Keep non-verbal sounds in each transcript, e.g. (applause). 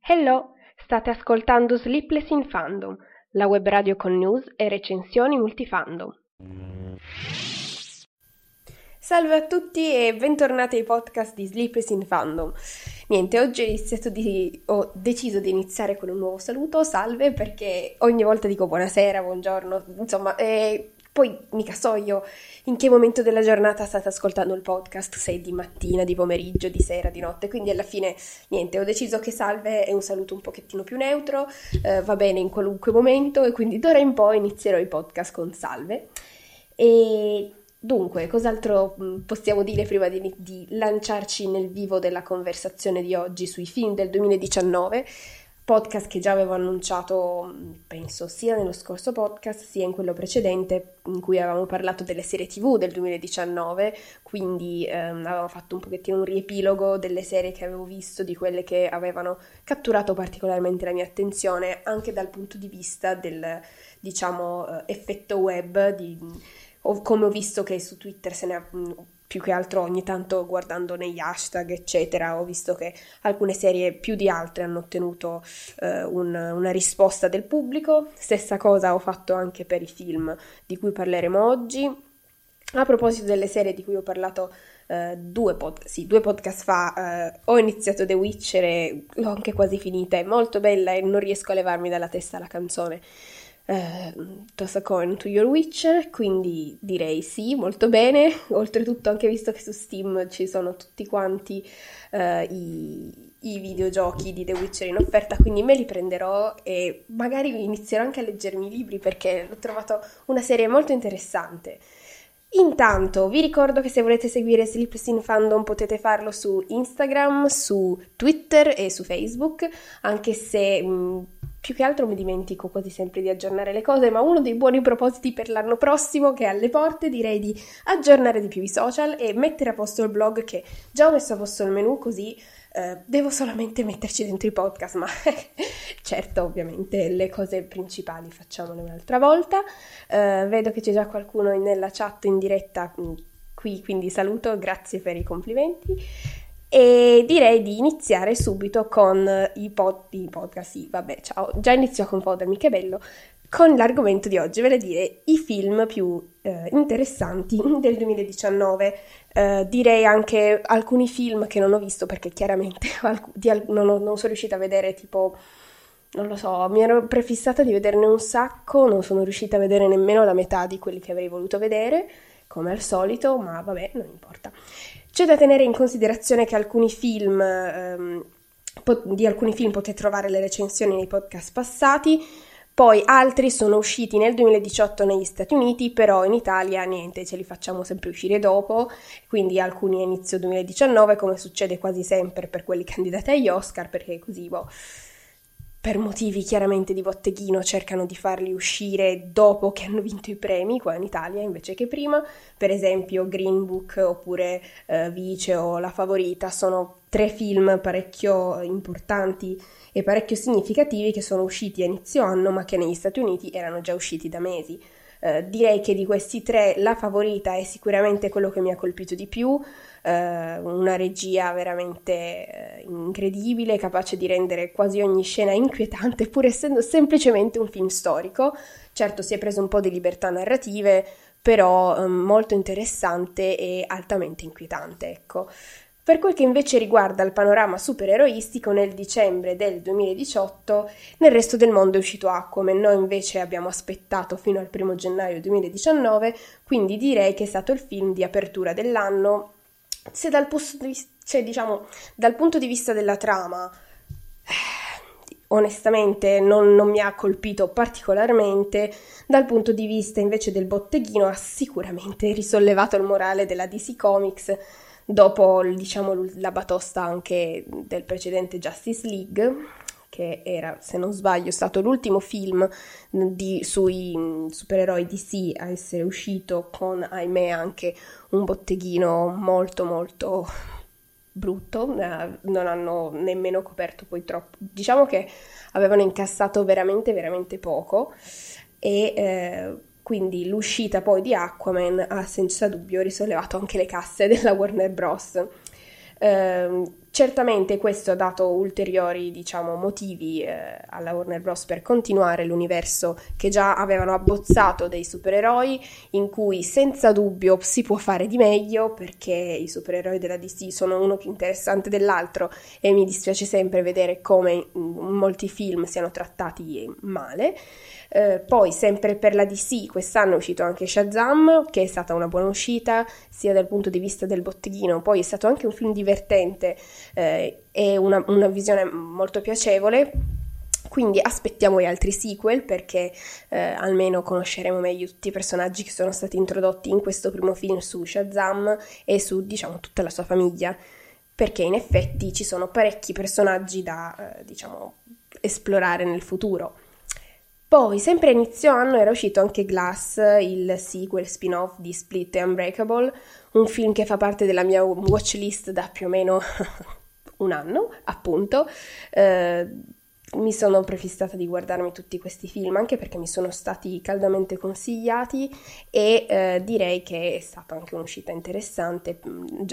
Hello, state ascoltando Sleepless in Fandom, la web radio con news e recensioni multifandom. Salve a tutti e bentornati ai podcast di Sleepless in Fandom. Niente, oggi di, ho, deciso di iniziare con un nuovo saluto, salve, perché ogni volta dico buonasera, buongiorno, insomma, eh, poi mica so io in che momento della giornata state ascoltando il podcast, se di mattina, di pomeriggio, di sera, di notte, quindi alla fine niente, ho deciso che salve è un saluto un pochettino più neutro, eh, va bene in qualunque momento e quindi d'ora in poi inizierò i podcast con salve. E dunque, cos'altro mm, possiamo dire prima di, di lanciarci nel vivo della conversazione di oggi sui film del 2019? Podcast che già avevo annunciato, penso, sia nello scorso podcast sia in quello precedente in cui avevamo parlato delle serie TV del 2019, quindi ehm, avevamo fatto un pochettino un riepilogo delle serie che avevo visto, di quelle che avevano catturato particolarmente la mia attenzione, anche dal punto di vista del, diciamo, eh, effetto web, di, come ho visto che su Twitter se ne ha più che altro ogni tanto guardando negli hashtag, eccetera, ho visto che alcune serie più di altre hanno ottenuto eh, un, una risposta del pubblico. Stessa cosa ho fatto anche per i film di cui parleremo oggi. A proposito delle serie di cui ho parlato Uh, due, pod- sì, due, podcast fa uh, ho iniziato The Witcher e l'ho anche quasi finita, è molto bella e non riesco a levarmi dalla testa la canzone eh, Toss a Coin to Your Witcher, quindi direi sì, molto bene. (laughs) Oltretutto, anche visto che su Steam ci sono tutti quanti eh, i, i, videogiochi di The Witcher in offerta, quindi me li prenderò e magari inizierò anche a leggermi i libri perché l'ho trovato una serie molto interessante. Intanto vi ricordo che se volete seguire Sleepless in Fandom potete farlo su Instagram, su Twitter e su Facebook, anche se mh, più che altro mi dimentico quasi sempre di aggiornare le cose, ma uno dei buoni propositi per l'anno prossimo che è alle porte direi di aggiornare di più i social e mettere a posto il blog che già ho messo a posto il menu così eh, devo solamente metterci dentro i podcast, ma (laughs) certo ovviamente le cose principali facciamole un'altra volta. Eh, vedo che c'è già qualcuno nella chat in diretta mm, qui, quindi saluto, grazie per i complimenti e direi di iniziare subito con i, pod- i podcast, sì, vabbè, ciao, già inizio a confondermi, che bello, con l'argomento di oggi, vale a dire i film più eh, interessanti (laughs) del 2019. Eh, direi anche alcuni film che non ho visto perché chiaramente (laughs) al- non, ho, non sono riuscita a vedere tipo non lo so, mi ero prefissata di vederne un sacco, non sono riuscita a vedere nemmeno la metà di quelli che avrei voluto vedere, come al solito, ma vabbè, non importa. C'è da tenere in considerazione che alcuni film, ehm, di alcuni film potete trovare le recensioni nei podcast passati, poi altri sono usciti nel 2018 negli Stati Uniti, però in Italia niente, ce li facciamo sempre uscire dopo, quindi alcuni a inizio 2019, come succede quasi sempre per quelli (laughs) candidati agli Oscar, perché così boh, per motivi chiaramente di botteghino cercano di farli uscire dopo che hanno vinto i premi qua in Italia invece che prima, per esempio Green Book oppure eh, Vice o La Favorita sono tre film parecchio importanti e parecchio significativi che sono usciti a inizio anno ma che negli Stati Uniti erano già usciti da mesi. Eh, direi che di questi tre la favorita è sicuramente quello che mi ha colpito di più, eh, una regia veramente eh, incredibile, capace di rendere quasi ogni scena inquietante, pur essendo semplicemente un film storico. Certo si è preso un po' di libertà narrative, però eh, molto interessante e altamente inquietante, ecco. Per quel che invece riguarda il panorama supereroistico, nel dicembre del 2018 nel resto del mondo è uscito Aquaman, noi invece abbiamo aspettato fino al primo gennaio 2019, quindi direi che è stato il film di apertura dell'anno. Se dal, vista, cioè, diciamo, dal punto di vista della trama, onestamente non, non, mi ha colpito particolarmente, dal punto di vista invece del botteghino ha sicuramente risollevato il morale della DC Comics dopo diciamo, la batosta anche del precedente Justice League, che era, se non sbaglio, stato l'ultimo film di, sui mm, supereroi DC a essere uscito con, ahimè, anche un botteghino molto molto brutto, eh, non hanno nemmeno coperto poi troppo, diciamo che avevano incassato veramente veramente poco e eh, quindi l'uscita poi di Aquaman ha senza dubbio risollevato anche le casse (laughs) della Warner Bros. Eh, certamente questo ha dato ulteriori diciamo, motivi eh, alla Warner Bros. per continuare l'universo che già avevano abbozzato dei supereroi, in cui senza dubbio si può fare di meglio perché i supereroi della DC sono uno più interessante dell'altro e mi dispiace sempre vedere come in molti film siano trattati male. Eh, poi, sempre per la DC, quest'anno è uscito anche Shazam, che è stata una buona uscita, sia dal punto di vista del botteghino, poi è stato anche un film divertente eh, e una, una visione molto piacevole. Quindi aspettiamo gli altri sequel perché eh, almeno conosceremo meglio tutti i personaggi che sono stati introdotti in questo primo film su Shazam e su diciamo tutta la sua famiglia perché in effetti ci sono parecchi personaggi da eh, diciamo esplorare nel futuro. Poi, sempre a inizio anno, era uscito anche Glass, il sequel spin-off di Split e Unbreakable, un film che fa parte della mia watchlist da più o meno un anno, appunto. Eh, mi sono prefissata di guardarmi tutti questi film anche perché mi sono stati caldamente consigliati e eh, direi che è stata anche un'uscita interessante.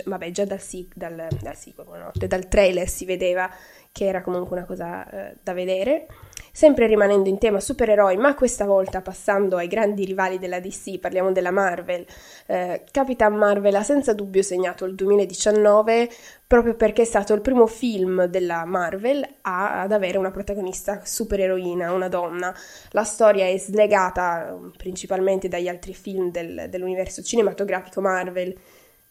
Vabbè, già dal, dal, dal sequel, dal trailer si vedeva che era comunque una cosa eh, da vedere. Sempre rimanendo in tema supereroi, ma questa volta passando ai grandi rivali della DC, parliamo della Marvel. Eh, Capitan Marvel ha senza dubbio segnato il 2019 proprio perché è stato il primo film della Marvel a, ad avere una protagonista supereroina, una donna. La storia è slegata mm, principalmente dagli altri film del, dell'universo cinematografico Marvel,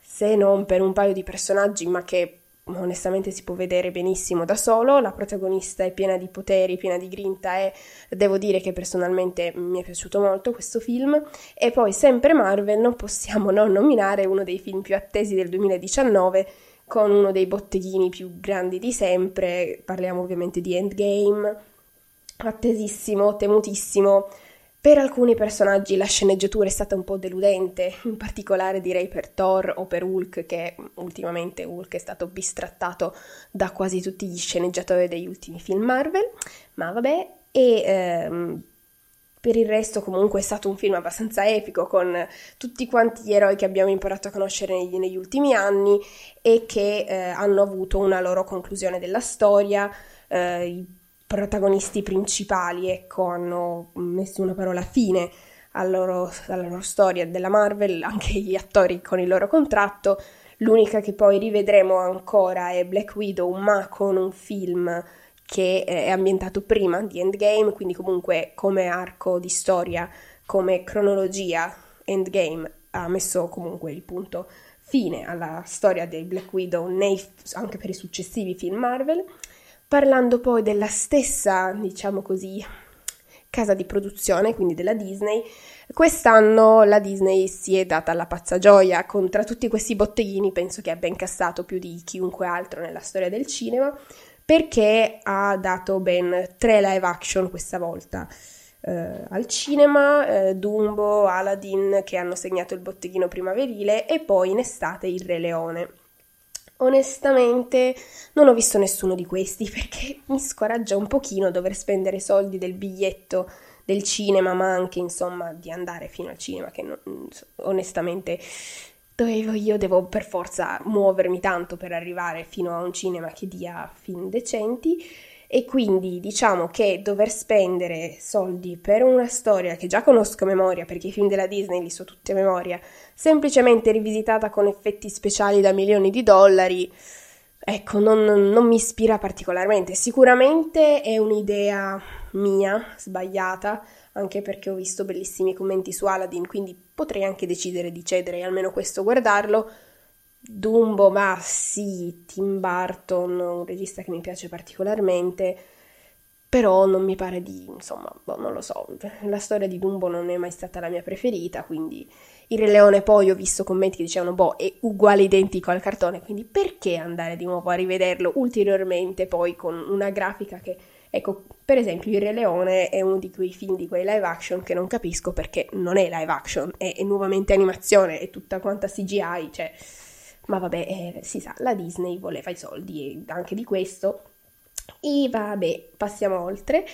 se non per un paio di personaggi, ma che onestamente si può vedere benissimo da solo, la protagonista è piena di poteri, piena di grinta e devo dire che personalmente mi è piaciuto molto questo film. E poi sempre Marvel non possiamo non nominare uno dei film più attesi del 2019 con uno dei botteghini più grandi di sempre, parliamo ovviamente di Endgame, attesissimo, temutissimo, per alcuni personaggi la sceneggiatura è stata un po' deludente, in particolare direi per Thor o per Hulk, che ultimamente Hulk è stato bistrattato da quasi tutti gli sceneggiatori degli ultimi film Marvel, ma vabbè, e ehm, per il resto comunque è stato un film abbastanza epico con tutti quanti gli eroi che abbiamo imparato a conoscere negli, negli ultimi anni e che eh, hanno avuto una loro conclusione della storia. Eh, protagonisti principali, ecco, hanno messo una parola fine alla loro, alla loro storia della Marvel, anche gli attori con il loro contratto. L'unica che poi rivedremo ancora è Black Widow, ma con un film che è ambientato prima di Endgame, quindi comunque come arco di storia, come cronologia, Endgame ha messo comunque il punto fine alla storia dei Black Widow nei, anche per i successivi film Marvel. Parlando poi della stessa, diciamo così, casa di produzione, quindi della Disney, quest'anno la Disney si è data la pazza gioia con tra tutti questi botteghini, penso che abbia incassato più di chiunque altro nella storia del cinema, perché ha dato ben tre live action questa volta. Uh, al cinema, uh, Dumbo, Aladdin che hanno segnato il botteghino primaverile e poi in estate il Re Leone. Onestamente non ho visto nessuno di questi (laughs) perché mi scoraggia un pochino dover spendere soldi del biglietto del cinema, ma anche insomma di andare fino al cinema, che non, onestamente dovevo, io devo per forza muovermi tanto per arrivare fino a un cinema che dia film decenti e quindi diciamo che dover spendere soldi per una storia che già conosco a memoria, perché i film della Disney li so tutti a memoria, semplicemente rivisitata con effetti speciali da milioni di dollari, ecco, non, non mi ispira particolarmente. Sicuramente è un'idea mia, sbagliata, anche perché ho visto bellissimi commenti su Aladdin, quindi potrei anche decidere di cedere almeno questo guardarlo. Dumbo, ma sì, Tim Burton, un regista che mi piace particolarmente, però non mi pare di, insomma, boh, non lo so, la storia di Dumbo non è mai stata la mia preferita, quindi il Re Leone poi ho visto commenti che dicevano, boh, è uguale identico al cartone, quindi perché andare di nuovo a rivederlo ulteriormente poi con una grafica che, ecco, per esempio il Re Leone è uno di quei film, di quei live action che non capisco perché non è live action, è, è nuovamente animazione, è tutta quanta CGI, cioè... Ma vabbè, eh, si sa, la Disney voleva i soldi anche di questo. E vabbè, passiamo oltre.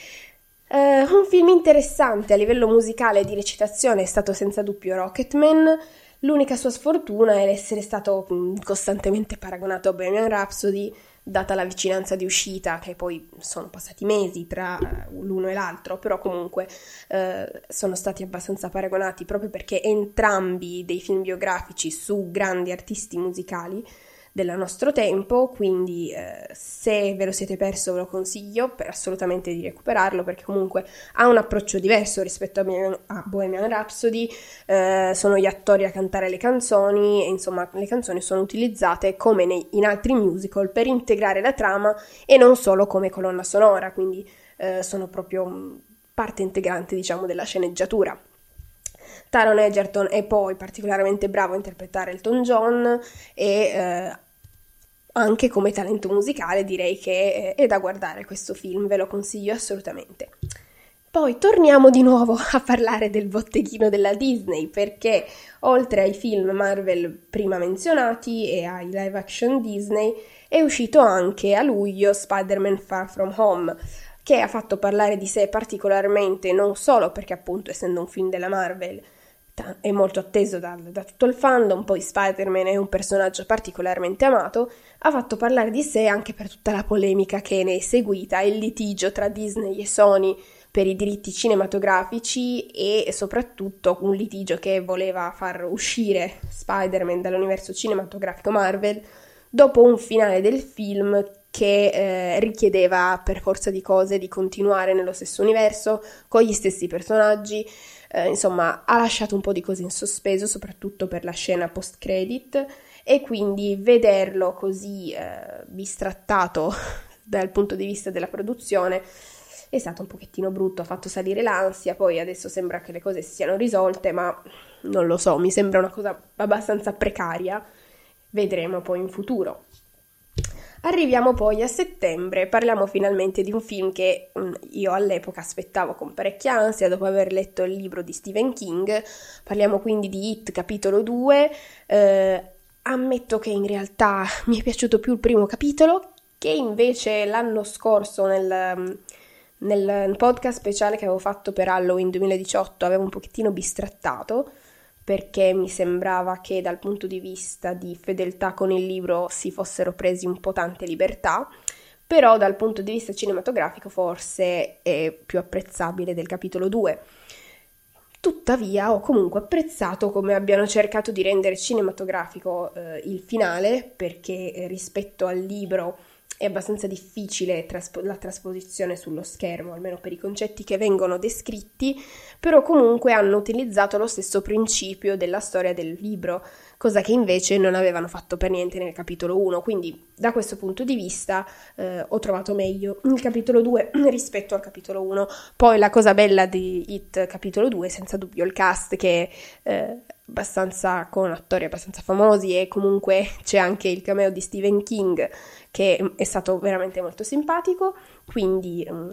Uh, un film interessante a livello musicale e di recitazione è stato senza dubbio Rocketman. L'unica sua sfortuna è essere stato mm, costantemente paragonato a Bohemian Rhapsody, data la vicinanza di uscita, che poi sono passati mesi tra eh, l'uno e l'altro, però comunque uh, sono stati abbastanza paragonati proprio perché entrambi dei film biografici su grandi artisti musicali del nostro tempo, quindi eh, se ve lo siete perso ve lo consiglio per assolutamente di recuperarlo perché comunque ha un approccio diverso rispetto a, a Bohemian Rhapsody, eh, sono gli attori a cantare le canzoni e insomma le canzoni sono utilizzate come nei, in altri musical per integrare la trama e non solo come colonna sonora, quindi eh, sono proprio parte integrante diciamo della sceneggiatura. Taron Egerton è poi particolarmente bravo a interpretare Elton John e eh, anche come talento musicale direi che è da guardare questo film, ve lo consiglio assolutamente. Poi torniamo di nuovo (laughs) a parlare del botteghino della Disney perché oltre ai film Marvel prima menzionati e ai live action Disney è uscito anche a luglio Spider-Man Far From Home che ha fatto parlare di sé particolarmente non solo perché appunto essendo un film della Marvel è molto atteso da, da, tutto il fandom, poi Spider-Man è un personaggio particolarmente amato, ha fatto parlare di sé anche per tutta la polemica che ne è seguita, il litigio tra Disney e Sony per i diritti cinematografici e soprattutto un litigio che voleva far uscire Spider-Man dall'universo cinematografico Marvel dopo un finale del film che eh, richiedeva per forza di cose di continuare nello stesso universo con gli stessi personaggi eh, insomma ha lasciato un po' di cose in sospeso, soprattutto per la scena post-credit e quindi vederlo così eh, bistrattato (laughs) dal punto di vista della produzione è stato un pochettino brutto, ha fatto salire l'ansia, poi adesso sembra che le cose si siano risolte, ma non lo so, mi sembra una cosa abbastanza precaria, vedremo poi in futuro. Arriviamo poi a settembre, parliamo finalmente di un film che mm, io all'epoca aspettavo con parecchia ansia dopo aver letto il libro di Stephen King, parliamo quindi di Hit capitolo 2, eh, ammetto che in realtà (laughs) mi è piaciuto più il primo capitolo, che invece l'anno scorso nel, mm, nel podcast speciale che avevo fatto per Halloween 2018 avevo un pochettino bistrattato perché mi sembrava che dal punto di vista di fedeltà con il libro si fossero presi un po' tante libertà, però dal punto di vista cinematografico forse è più apprezzabile del capitolo 2. Tuttavia ho comunque apprezzato come abbiano cercato di rendere cinematografico eh, il finale, perché eh, rispetto al libro è abbastanza difficile traspo- la trasposizione sullo schermo, almeno per i concetti che vengono descritti, però comunque hanno utilizzato lo stesso principio della storia del libro, cosa che invece non avevano fatto per niente nel capitolo 1, quindi da questo punto di vista eh, ho trovato meglio il capitolo 2 (clears throat) rispetto al capitolo 1. Poi la cosa bella di It capitolo 2 senza dubbio il cast che eh, abbastanza con attori abbastanza famosi e comunque c'è anche il cameo di Stephen King che è stato veramente molto simpatico, quindi um,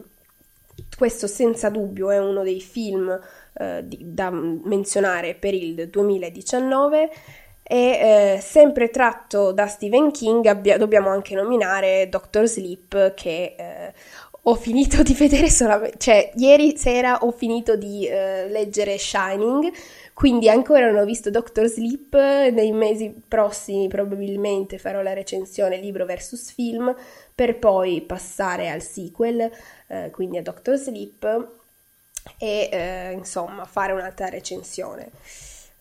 questo senza dubbio è uno dei film uh, di, da menzionare per il 2019 e eh, sempre tratto da Stephen King abbia, dobbiamo anche nominare Doctor Sleep che eh, ho finito di (laughs) vedere solamente, cioè ieri sera ho finito di uh, leggere Shining, quindi ancora non ho visto Doctor Sleep, nei mesi prossimi probabilmente farò la recensione libro versus film, per poi passare al sequel, uh, quindi a Doctor Sleep, e uh, insomma fare un'altra recensione.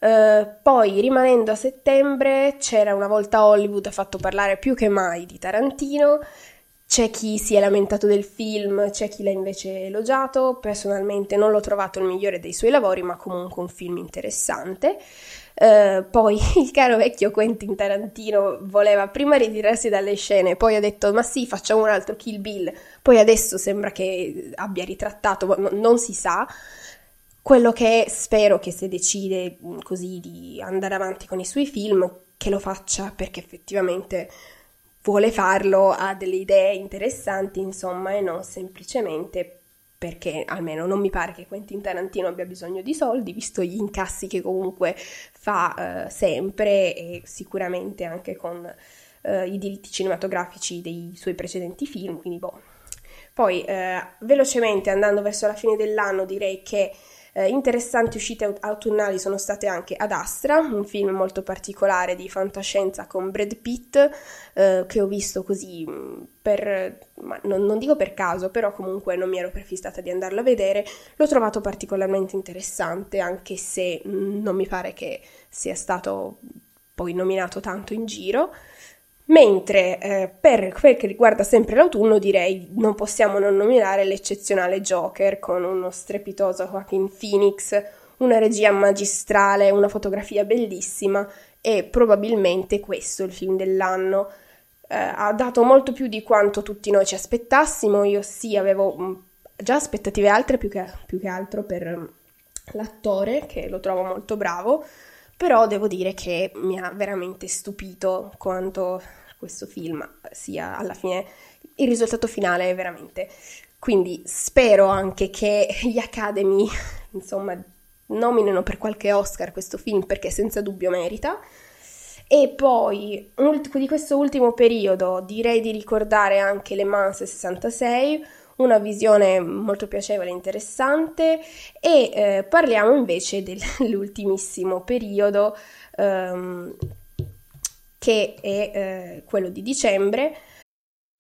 Uh, poi rimanendo a settembre c'era una volta Hollywood ha fatto parlare più che mai di Tarantino c'è chi si è lamentato del film, c'è chi l'ha invece elogiato. Personalmente non l'ho trovato il migliore dei suoi lavori, ma comunque un film interessante. Uh, poi (laughs) il caro vecchio Quentin Tarantino voleva prima ritirarsi dalle scene, poi ha detto ma sì, facciamo un altro Kill Bill, poi adesso sembra che abbia ritrattato, ma non si sa. Quello che spero che se decide mm, così di andare avanti con i suoi film, che lo faccia perché effettivamente vuole farlo, ha delle idee interessanti, insomma, e non semplicemente perché almeno non mi pare che Quentin Tarantino abbia bisogno di soldi, visto gli incassi che comunque fa eh, sempre e sicuramente anche con eh, i diritti cinematografici dei suoi precedenti film, quindi boh. Poi, eh, velocemente andando verso la fine dell'anno, direi che eh, interessanti uscite autunnali sono state anche Ad Astra, un film molto particolare di fantascienza con Brad Pitt, eh, che ho visto così mm, per, non, non, dico per caso, però comunque non mi ero prefissata di andarlo a vedere. L'ho trovato particolarmente interessante, anche se mm, non mi pare che sia stato poi nominato tanto in giro. Mentre eh, per quel che riguarda sempre l'autunno direi non possiamo non nominare l'eccezionale Joker con uno strepitoso Joaquin Phoenix, una regia magistrale, una fotografia bellissima e probabilmente questo è il film dell'anno. Eh, ha dato molto più di quanto tutti noi ci aspettassimo, io sì avevo mm, già aspettative altre più che, più che altro per mm, l'attore che lo trovo molto bravo, però devo dire che mi ha veramente stupito quanto questo film sia alla fine il risultato finale veramente. Quindi spero anche che gli Academy, (laughs) insomma, nominino per qualche Oscar questo film perché senza dubbio merita. E poi di questo ultimo periodo direi di ricordare anche Le Mans 66, una visione molto piacevole e interessante e eh, parliamo invece (laughs) dell'ultimissimo periodo um, che è eh, quello di dicembre.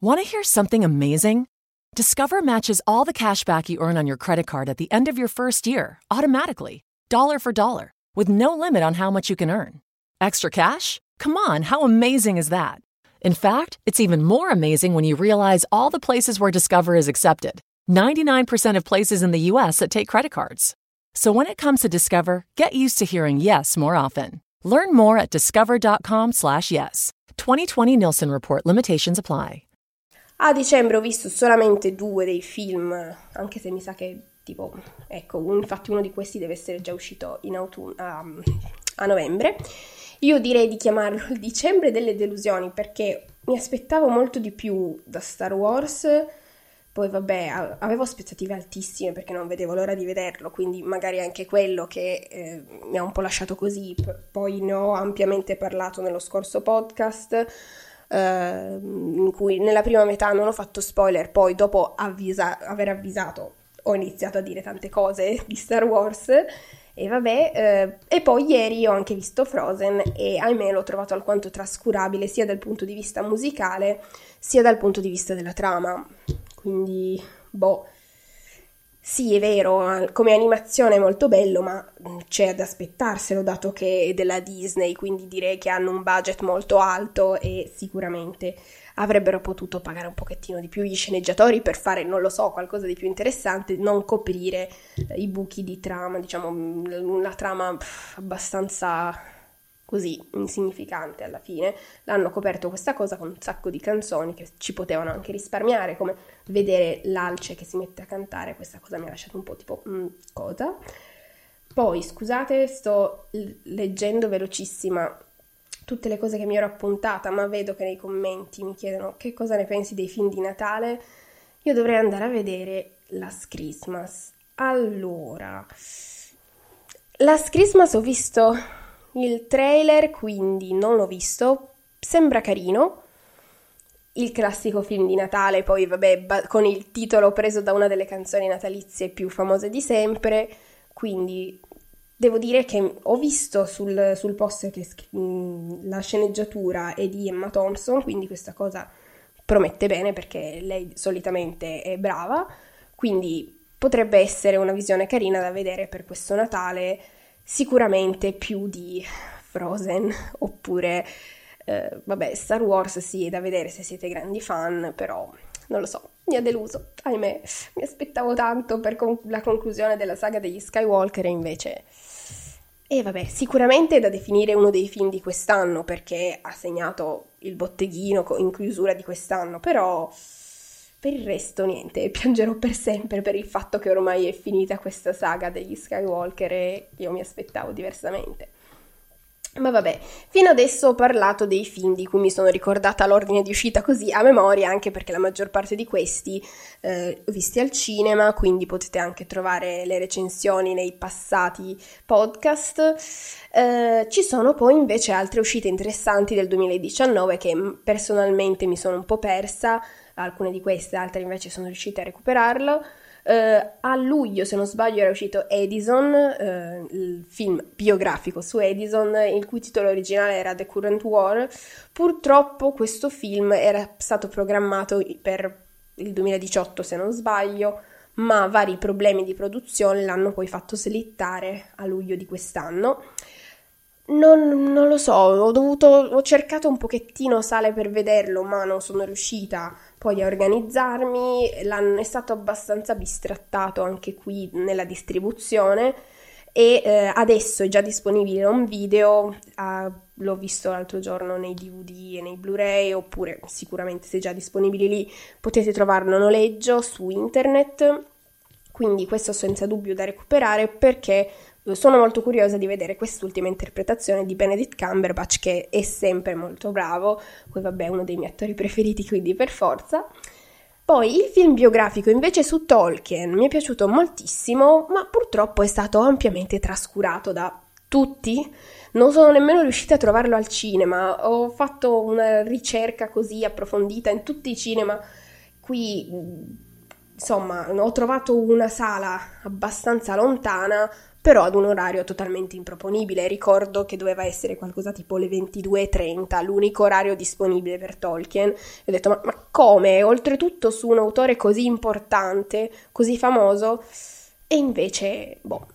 Want to hear something amazing? Discover matches all the cash back you earn on your credit card at the end of your first year automatically, dollar for dollar, with no limit on how much you can earn. Extra cash? Come on, how amazing is that? In fact, it's even more amazing when you realize all the places where Discover is accepted 99% of places in the US that take credit cards. So when it comes to Discover, get used to hearing yes more often. Learn more at discover.com slash yes. 2020 Nielsen Report limitations apply. A dicembre ho visto solamente due dei film, anche se mi sa che tipo, ecco, infatti uno di questi deve essere già uscito in autunno, a, a novembre. Io direi di chiamarlo il dicembre delle delusioni perché mi aspettavo molto di più da Star Wars poi vabbè, avevo aspettative altissime perché non vedevo l'ora di vederlo, quindi magari anche quello che eh, mi ha un po' lasciato così. Poi ne ho ampiamente parlato nello scorso podcast, eh, in cui nella prima metà non ho fatto spoiler, poi dopo avvisa- aver avvisato ho iniziato a dire tante cose di Star Wars. E vabbè, eh, e poi ieri ho anche visto Frozen e ahimè l'ho trovato alquanto trascurabile sia dal punto di vista musicale sia dal punto di vista della trama. Quindi, boh, sì, è vero, come animazione è molto bello, ma mm, c'è ad aspettarselo dato che è della Disney, quindi direi che hanno un budget molto alto e sicuramente avrebbero potuto pagare un pochettino di più gli sceneggiatori per fare, non lo so, qualcosa di più interessante, non coprire eh, i buchi di trama, diciamo mm, una trama abbastanza così insignificante alla fine. L'hanno coperto questa cosa con un sacco di canzoni che ci potevano anche risparmiare, come vedere l'alce che si mette a cantare, questa cosa mi ha lasciato un po' tipo mm, cosa. Poi, scusate, sto leggendo velocissima tutte le cose che mi ero appuntata, ma vedo che nei commenti mi chiedono che cosa ne pensi dei film di Natale. Io dovrei andare a vedere Last Christmas. Allora, Last Christmas ho visto il trailer, quindi non l'ho visto, sembra carino. il classico film di Natale, poi vabbè, con il titolo preso da una delle canzoni natalizie più famose di sempre, quindi devo dire che ho visto sul, sul post che mh, la sceneggiatura è di Emma Thompson, quindi questa cosa promette bene perché lei solitamente è brava, quindi potrebbe essere una visione carina da vedere per questo Natale, sicuramente più di Frozen oppure eh, vabbè, Star Wars sì, è da vedere se siete grandi fan, però non lo so, mi ha deluso, ahimè, mi aspettavo tanto per con- la conclusione della saga degli Skywalker e invece... E vabbè, sicuramente è da definire uno dei film di quest'anno perché ha segnato il botteghino in chiusura di quest'anno, però per il resto niente, piangerò per sempre per il fatto che ormai è finita questa saga degli Skywalker e io mi aspettavo diversamente. Ma vabbè, fino adesso ho parlato dei film di cui mi sono ricordata l'ordine di uscita così a memoria, anche perché la maggior parte di questi eh, visti al cinema, quindi potete anche trovare le recensioni nei passati podcast. Eh, ci sono poi invece altre uscite interessanti del 2019 che mm, personalmente mi sono un po' persa, alcune di queste, altre invece sono riuscite a recuperarlo. Uh, a luglio, se non sbaglio, era uscito Edison, uh, il film biografico su Edison, il cui titolo originale era The Current War. Purtroppo questo film era stato programmato per il 2018, se non sbaglio, ma vari problemi di produzione l'hanno poi fatto slittare a luglio di quest'anno. Non, non lo so, ho, dovuto, ho cercato un pochettino sale per vederlo, ma non sono riuscita poi a organizzarmi, L'hanno, è stato abbastanza bistrattato anche qui nella distribuzione e eh, adesso è già disponibile un video, ah, l'ho visto l'altro giorno nei DVD e nei Blu-ray oppure sicuramente se è già disponibile lì potete trovarlo a noleggio su internet, quindi questo senza dubbio da recuperare perché sono molto curiosa di vedere quest'ultima interpretazione di Benedict Cumberbatch che è sempre molto bravo, poi vabbè è uno dei miei attori preferiti quindi per forza. Poi il film biografico invece su Tolkien mi è piaciuto moltissimo, ma purtroppo è stato ampiamente trascurato da tutti. Non sono nemmeno riuscita a trovarlo al cinema, ho fatto una ricerca così approfondita in tutti i cinema qui insomma, ho trovato una sala abbastanza lontana, però ad un orario totalmente improponibile. Ricordo che doveva essere qualcosa tipo le 22.30, l'unico orario disponibile per Tolkien. E ho detto, ma, ma come? Oltretutto su un autore così importante, così famoso. E invece, boh,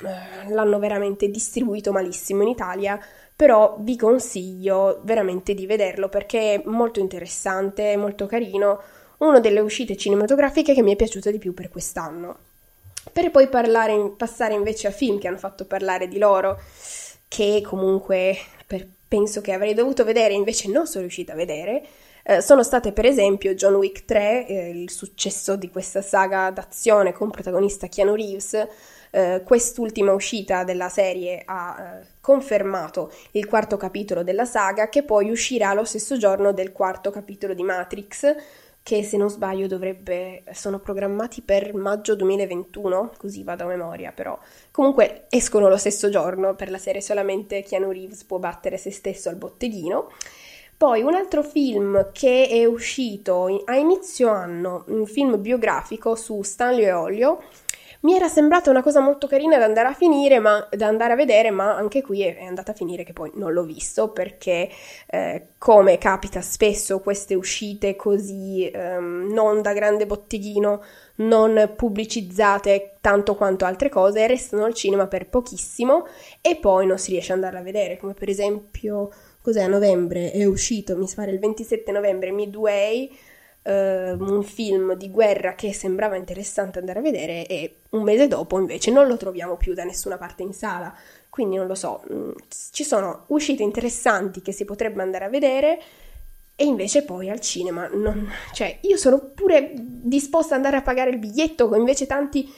l'hanno veramente distribuito malissimo in Italia, però vi consiglio veramente di vederlo perché è molto interessante, molto carino, una delle uscite cinematografiche che mi è piaciuta di più per quest'anno per poi parlare, passare invece a film che hanno fatto parlare di loro, che comunque per, penso che avrei dovuto vedere, invece non sono riuscita a vedere. Eh, sono state per esempio John Wick 3, eh, il successo di questa saga d'azione con protagonista Keanu Reeves. Eh, quest'ultima uscita della serie ha eh, confermato il quarto capitolo della saga, che poi uscirà lo stesso giorno del quarto capitolo di Matrix che se non sbaglio dovrebbe, sono programmati per maggio 2021, così vado a memoria però. Comunque escono lo stesso giorno, per la serie solamente Keanu Reeves può battere se stesso al botteghino. Poi un altro film che è uscito a inizio anno, un film biografico su Stanley Olio, mi era sembrata una cosa molto carina da andare a finire, ma, da andare a vedere, ma anche qui è, è andata a finire che poi non l'ho visto perché, eh, come capita spesso, queste uscite così ehm, non da grande botteghino, non pubblicizzate tanto quanto altre cose, restano al cinema per pochissimo e poi non si riesce ad andarla a vedere, come per esempio, cos'è a novembre? È uscito, mi pare il 27 novembre, Midway uh, un film di guerra che sembrava interessante andare a vedere e un mese dopo invece non lo troviamo più da nessuna parte in sala. Quindi non lo so, mm, ci sono uscite interessanti che si potrebbe andare a vedere e invece poi al cinema non... cioè io sono pure disposta ad andare a pagare il biglietto, invece tanti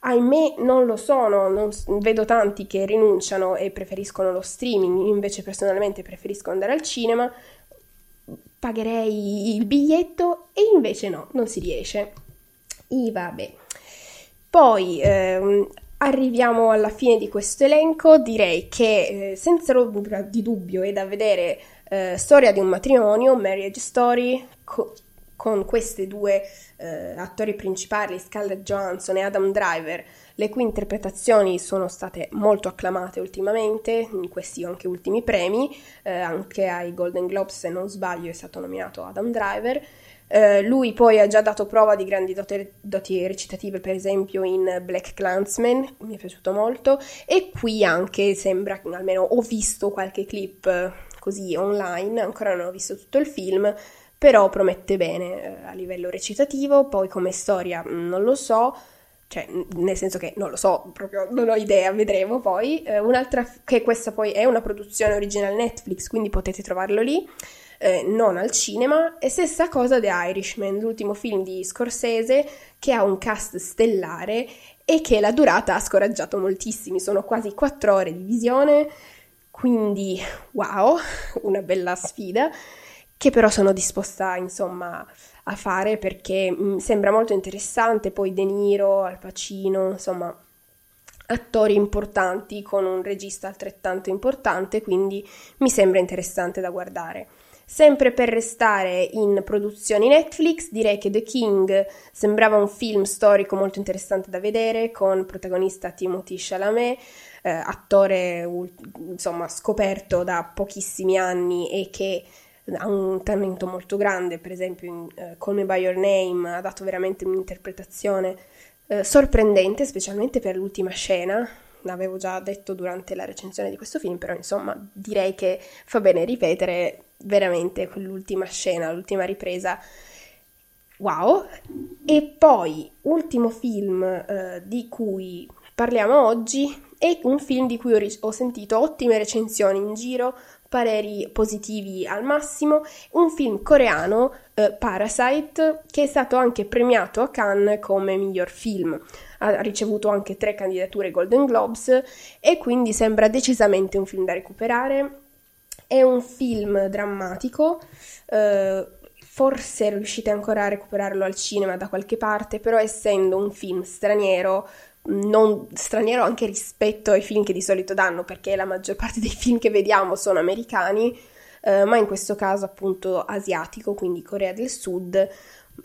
ahimè non lo sono, non, vedo tanti che rinunciano e preferiscono lo streaming, invece personalmente preferisco andare al cinema pagherei il biglietto e invece no, non si riesce. E vabbè. Poi ehm, arriviamo alla fine di questo elenco, direi che eh, senza ombra di dubbio è da vedere eh, Storia di un matrimonio, Marriage Story, co- con questi due eh, attori principali, Scarlett Johansson e Adam Driver, le cui interpretazioni sono state molto acclamate ultimamente, in questi anche ultimi premi, eh, anche ai Golden Globes, se non sbaglio, è stato nominato Adam Driver. Eh, lui poi ha già dato prova di grandi doti, doti, recitative, per esempio in Black Clansman, mi è piaciuto molto, e qui anche sembra, almeno ho visto qualche clip eh, così online, ancora non ho visto tutto il film, però promette bene eh, a livello recitativo, poi come storia mm, non lo so, cioè nel senso che non lo so, proprio non ho idea, vedremo poi. Eh, un'altra che questa poi è una produzione originale Netflix, quindi potete trovarlo lì. Eh, non al cinema, e stessa cosa The Irishman, l'ultimo film di Scorsese che ha un cast stellare e che la durata ha scoraggiato moltissimi, sono quasi 4 ore di visione, quindi wow, (laughs) una bella sfida che però sono disposta insomma a fare perché mi sembra molto interessante, poi De Niro, Al Pacino, insomma attori importanti con un regista altrettanto importante, quindi mi sembra interessante da guardare. Sempre per restare in produzioni Netflix, direi che The King sembrava un film storico molto interessante da vedere, con protagonista Timothy Chalamet, eh, attore insomma scoperto da pochissimi anni e che ha un talento molto grande, per esempio in uh, Call Me By Your Name ha dato veramente un'interpretazione uh, sorprendente, specialmente per l'ultima scena, l'avevo già detto durante la recensione di questo film, però insomma direi che fa bene ripetere veramente quell'ultima scena, l'ultima ripresa. Wow! E poi, ultimo film uh, di cui parliamo oggi è un film di cui ho, ri- ho sentito ottime recensioni in giro, pareri positivi al massimo, un film coreano, eh, Parasite, che è stato anche premiato a Cannes come miglior film. Ha ricevuto anche tre candidature Golden Globes e quindi sembra decisamente un film da recuperare. È un film drammatico, eh, forse riuscite ancora a recuperarlo al cinema da qualche parte, però essendo un film straniero non straniero anche rispetto ai film che di solito danno, perché la maggior parte dei film che vediamo sono americani, eh, ma in questo caso appunto asiatico, quindi Corea del Sud,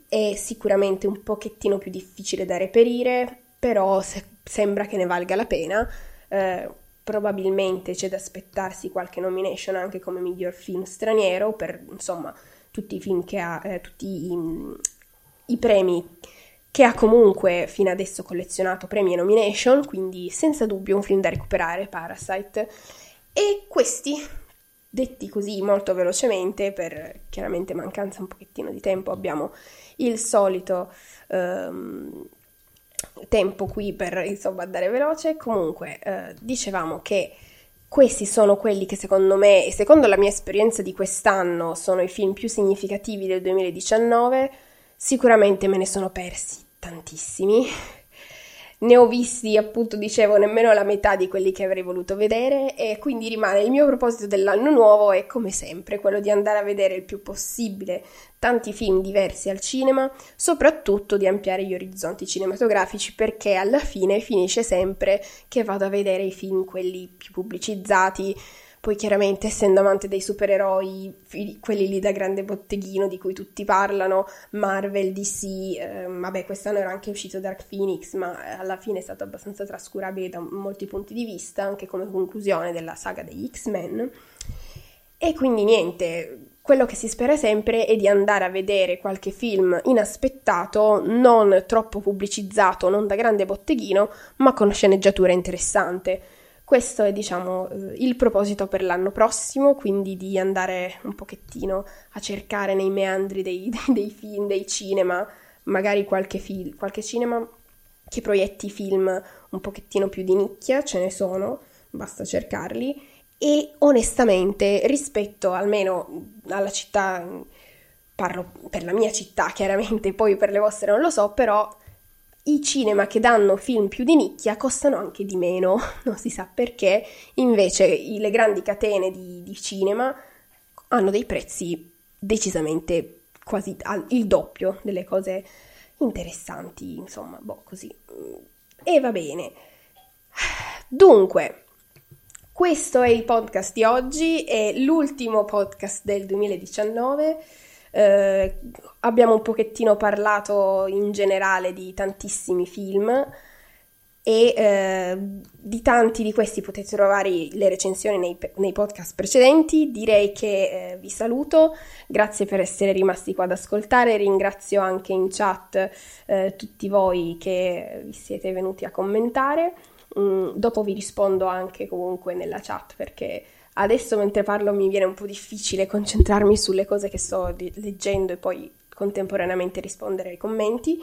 è sicuramente un pochettino più difficile da reperire, però se- sembra che ne valga la pena. Eh, probabilmente c'è da aspettarsi qualche nomination anche come miglior film straniero per insomma tutti i film che ha, eh, tutti i, i premi che ha comunque fino adesso collezionato premi e nomination, quindi senza dubbio un film da recuperare, Parasite. E questi, detti così molto velocemente, per chiaramente mancanza un pochettino di tempo, abbiamo il solito um, tempo qui per insomma andare veloce. Comunque, uh, dicevamo che questi sono quelli che secondo me e secondo la mia esperienza di quest'anno sono i film più significativi del 2019 Sicuramente me ne sono persi tantissimi. Ne ho visti, appunto, dicevo, nemmeno la metà di quelli che avrei voluto vedere e quindi rimane il mio proposito dell'anno nuovo è come sempre quello di andare a vedere il più possibile tanti film diversi al cinema, soprattutto di ampliare gli orizzonti cinematografici perché alla fine finisce sempre che vado a vedere i film quelli più pubblicizzati, poi chiaramente essendo amante dei supereroi, quelli lì da grande botteghino di cui tutti parlano, Marvel, DC, eh, vabbè quest'anno era anche uscito Dark Phoenix, ma eh, alla fine è stato abbastanza trascurabile da molti punti di vista, anche come conclusione della saga degli X-Men. E quindi niente, quello che si spera sempre è di andare a vedere qualche film inaspettato, non troppo pubblicizzato, non da grande botteghino, ma con sceneggiatura interessante. Questo è, diciamo, eh, il proposito per l'anno prossimo, quindi di andare un pochettino a cercare nei meandri dei, (laughs) dei film, dei cinema, magari qualche, film, qualche cinema che proietti film un pochettino più di nicchia, ce ne sono, basta cercarli, e onestamente rispetto almeno alla città, parlo per la mia città chiaramente, poi per le vostre non lo so, però i cinema che danno film più di nicchia costano anche di meno, (laughs) non si sa perché, invece le grandi catene di, di cinema hanno dei prezzi decisamente quasi al, il doppio delle cose interessanti, insomma, boh, così. E va bene. Dunque, questo è il podcast di oggi, è l'ultimo podcast del 2019. Eh, abbiamo un pochettino parlato in generale di tantissimi film e eh, di tanti di questi potete trovare le recensioni nei, nei podcast precedenti. Direi che eh, vi saluto, grazie per essere rimasti qua ad ascoltare, ringrazio anche in chat eh, tutti voi che vi siete venuti a commentare. Mm, dopo vi rispondo anche comunque nella chat perché adesso mentre parlo mi viene un po' difficile concentrarmi sulle cose che sto leggendo e poi contemporaneamente rispondere ai commenti.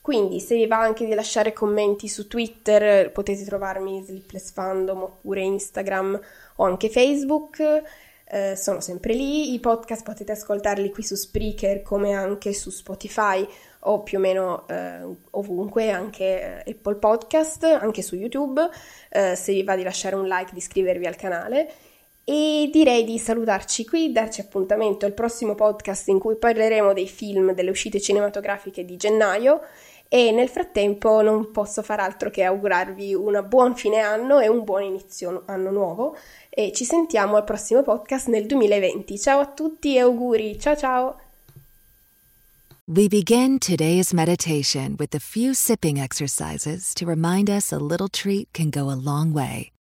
Quindi se vi va anche di lasciare commenti su Twitter potete trovarmi Sleepless Fandom oppure Instagram o anche Facebook. Eh, sono sempre lì, i podcast potete ascoltarli qui su Spreaker come anche su Spotify o più o meno eh, ovunque, anche eh, Apple Podcast, anche su YouTube, eh, se vi va di lasciare un like, di iscrivervi al canale e direi di salutarci qui, darci appuntamento al prossimo podcast in cui parleremo dei film, delle uscite cinematografiche di gennaio e nel frattempo non posso far altro che augurarvi un buon fine anno e un buon inizio anno nuovo e ci sentiamo al prossimo podcast nel 2020. Ciao a tutti e auguri, ciao ciao! We begin today's meditation with a few sipping exercises to remind us a little treat can go a long way.